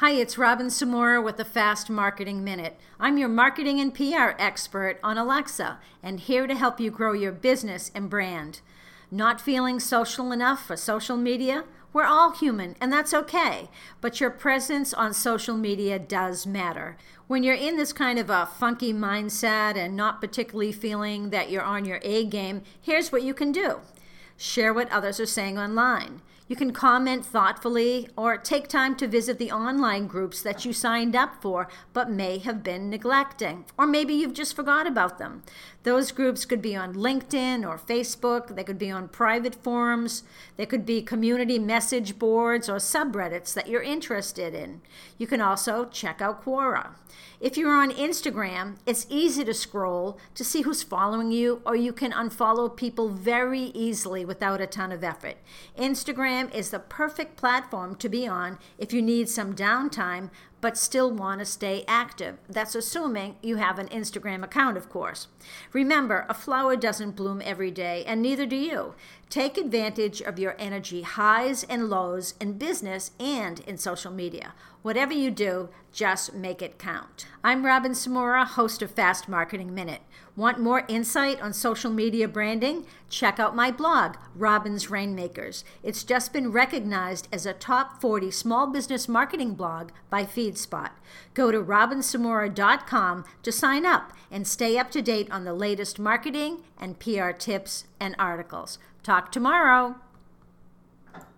Hi, it's Robin Samora with the Fast Marketing Minute. I'm your marketing and PR expert on Alexa and here to help you grow your business and brand. Not feeling social enough for social media? We're all human, and that's okay. But your presence on social media does matter. When you're in this kind of a funky mindset and not particularly feeling that you're on your A game, here's what you can do share what others are saying online. You can comment thoughtfully or take time to visit the online groups that you signed up for but may have been neglecting, or maybe you've just forgot about them. Those groups could be on LinkedIn or Facebook, they could be on private forums, they could be community message boards or subreddits that you're interested in. You can also check out Quora. If you're on Instagram, it's easy to scroll to see who's following you, or you can unfollow people very easily without a ton of effort. Instagram is the perfect platform to be on if you need some downtime but still want to stay active. That's assuming you have an Instagram account, of course. Remember, a flower doesn't bloom every day, and neither do you. Take advantage of your energy highs and lows in business and in social media. Whatever you do, just make it count. I'm Robin Samora, host of Fast Marketing Minute. Want more insight on social media branding? Check out my blog, Robin's Rainmakers. It's just been recognized as a top 40 small business marketing blog by FeedSpot. Go to robinsamora.com to sign up and stay up to date on the latest marketing and PR tips and articles. Talk tomorrow.